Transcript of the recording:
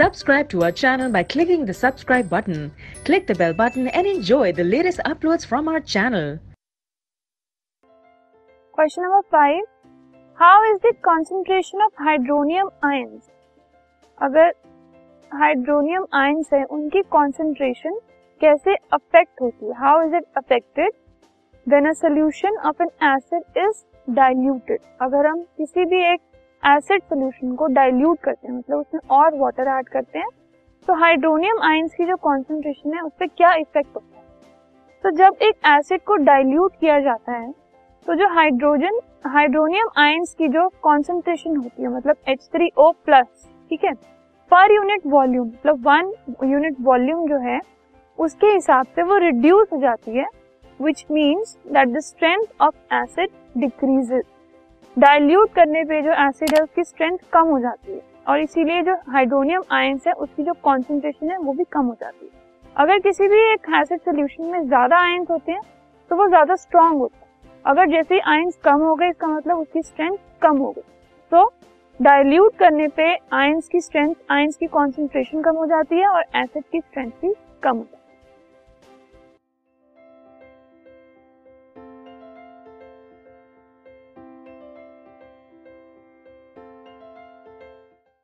Subscribe to our channel by clicking the subscribe button. Click the bell button and enjoy the latest uploads from our channel. Question number five. How is the concentration of hydronium ions? अगर hydronium ions है उनकी concentration कैसे affect होती है how is it affected when a solution of an acid is diluted अगर हम किसी भी एक एसिड सोल्यूशन को डाइल्यूट करते हैं मतलब उसमें और वाटर ऐड करते हैं। तो हाइड्रोनियम आयंस की जो कॉन्सेंट्रेशन है, उस पर क्या इफ़ेक्ट होता है? तो जब एक एसिड को डाइल्यूट किया जाता है तो जो हाइड्रोजन हाइड्रोनियम आयंस की जो कॉन्सेंट्रेशन होती है मतलब H3O प्लस ठीक है? पर यूनिट वॉल्यूम मतलब वन यूनिट वॉल्यूम जो है, उसके हिसाब से वो रिड्यूस हो जाती है which means that the strength of acid decreases dilute करने पे जो एसिड है, उसकी स्ट्रेंथ कम हो जाती है। और इसीलिए जो हाइड्रोनियम आयंस है, उसकी जो कॉन्सेंट्रेशन है, वो भी कम हो जाती है। अगर किसी भी एक एसिड सोल्यूशन में ज़्यादा आयंस होते हैं तो वो ज़्यादा स्ट्रांग होता है। अगर जैसे आयंस कम हो गए, इसका मतलब उसकी स्ट्रेंथ कम हो गई। तो डाइल्यूट करने पे आयंस की स्ट्रेंथ आयंस की कॉन्सेंट्रेशन कम हो जाती है और एसिड की स्ट्रेंथ भी कम हो जाती है।